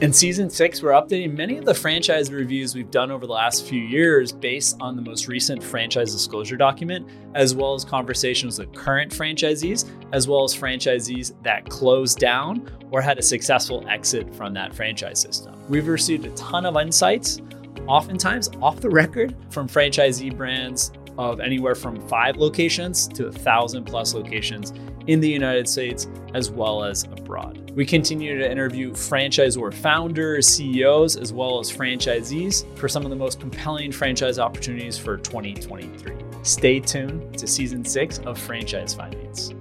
In season six, we're updating many of the franchise reviews we've done over the last few years based on the most recent franchise disclosure document, as well as conversations with current franchisees, as well as franchisees that closed down or had a successful exit from that franchise system. We've received a ton of insights, oftentimes off the record, from franchisee brands of anywhere from five locations to a thousand plus locations in the United States as well as abroad. We continue to interview franchisor founders, CEOs, as well as franchisees for some of the most compelling franchise opportunities for 2023. Stay tuned to season six of Franchise Findings.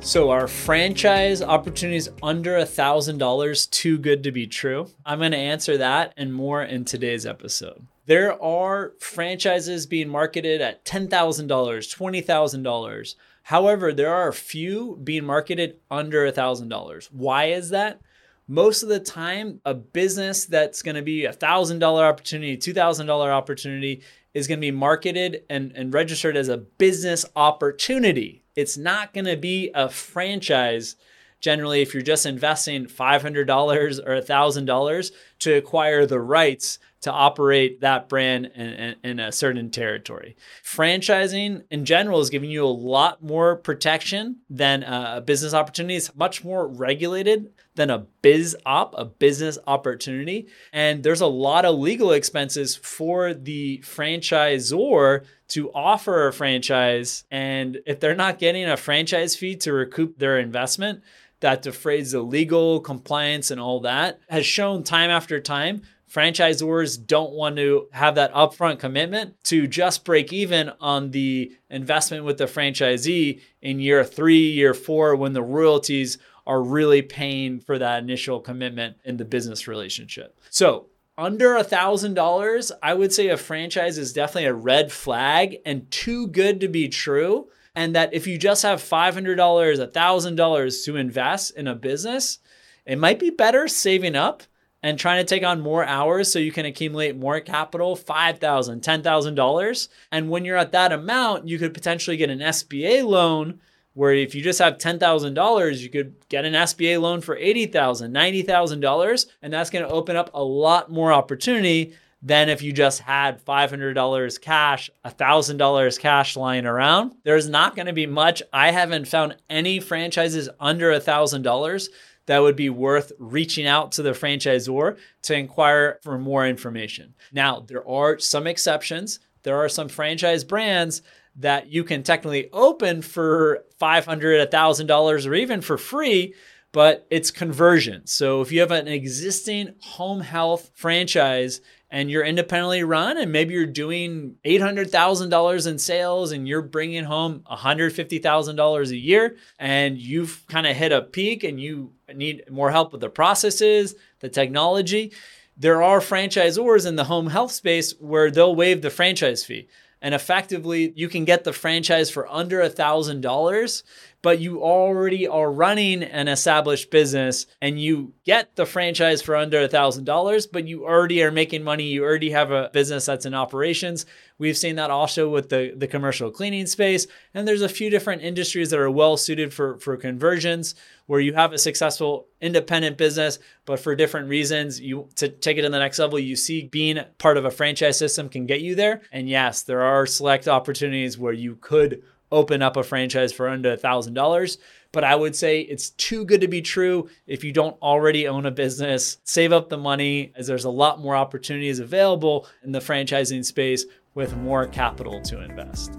So, are franchise opportunities under a $1,000 too good to be true? I'm going to answer that and more in today's episode. There are franchises being marketed at $10,000, $20,000. However, there are a few being marketed under $1,000. Why is that? Most of the time, a business that's going to be a $1,000 opportunity, $2,000 opportunity is going to be marketed and, and registered as a business opportunity. It's not going to be a franchise generally if you're just investing $500 or $1,000 to acquire the rights to operate that brand in, in, in, a certain territory. Franchising in general is giving you a lot more protection than uh, a business opportunity. It's much more regulated than a biz op, a business opportunity. And there's a lot of legal expenses for the franchisor to offer a franchise. And if they're not getting a franchise fee to recoup their investment, that defrays the legal compliance and all that has shown time after time franchisors don't want to have that upfront commitment to just break even on the investment with the franchisee in year three, year four, when the royalties are really paying for that initial commitment in the business relationship. So, under a thousand dollars, I would say a franchise is definitely a red flag and too good to be true and that if you just have $500, $1,000 to invest in a business, it might be better saving up and trying to take on more hours so you can accumulate more capital $5,000, $10,000. And when you're at that amount, you could potentially get an SBA loan where if you just have $10,000, you could get an SBA loan for $80,000, $90,000. And that's going to open up a lot more opportunity than if you just had $500 cash, $1,000 cash lying around. There's not going to be much. I haven't found any franchises under $1,000 that would be worth reaching out to the franchisor to inquire for more information. Now, there are some exceptions. There are some franchise brands that you can technically open for $500, $1,000, or even for free but it's conversion. So if you have an existing home health franchise and you're independently run and maybe you're doing $800,000 in sales and you're bringing home $150,000 a year and you've kind of hit a peak and you need more help with the processes, the technology, there are franchisors in the home health space where they'll waive the franchise fee. And effectively, you can get the franchise for under a $1,000 but you already are running an established business and you get the franchise for under a thousand dollars, but you already are making money. You already have a business that's in operations. We've seen that also with the, the commercial cleaning space. And there's a few different industries that are well suited for, for conversions where you have a successful independent business, but for different reasons, you to take it to the next level, you see being part of a franchise system can get you there. And yes, there are select opportunities where you could open up a franchise for under $1,000. But I would say it's too good to be true if you don't already own a business. Save up the money as there's a lot more opportunities available in the franchising space with more capital to invest.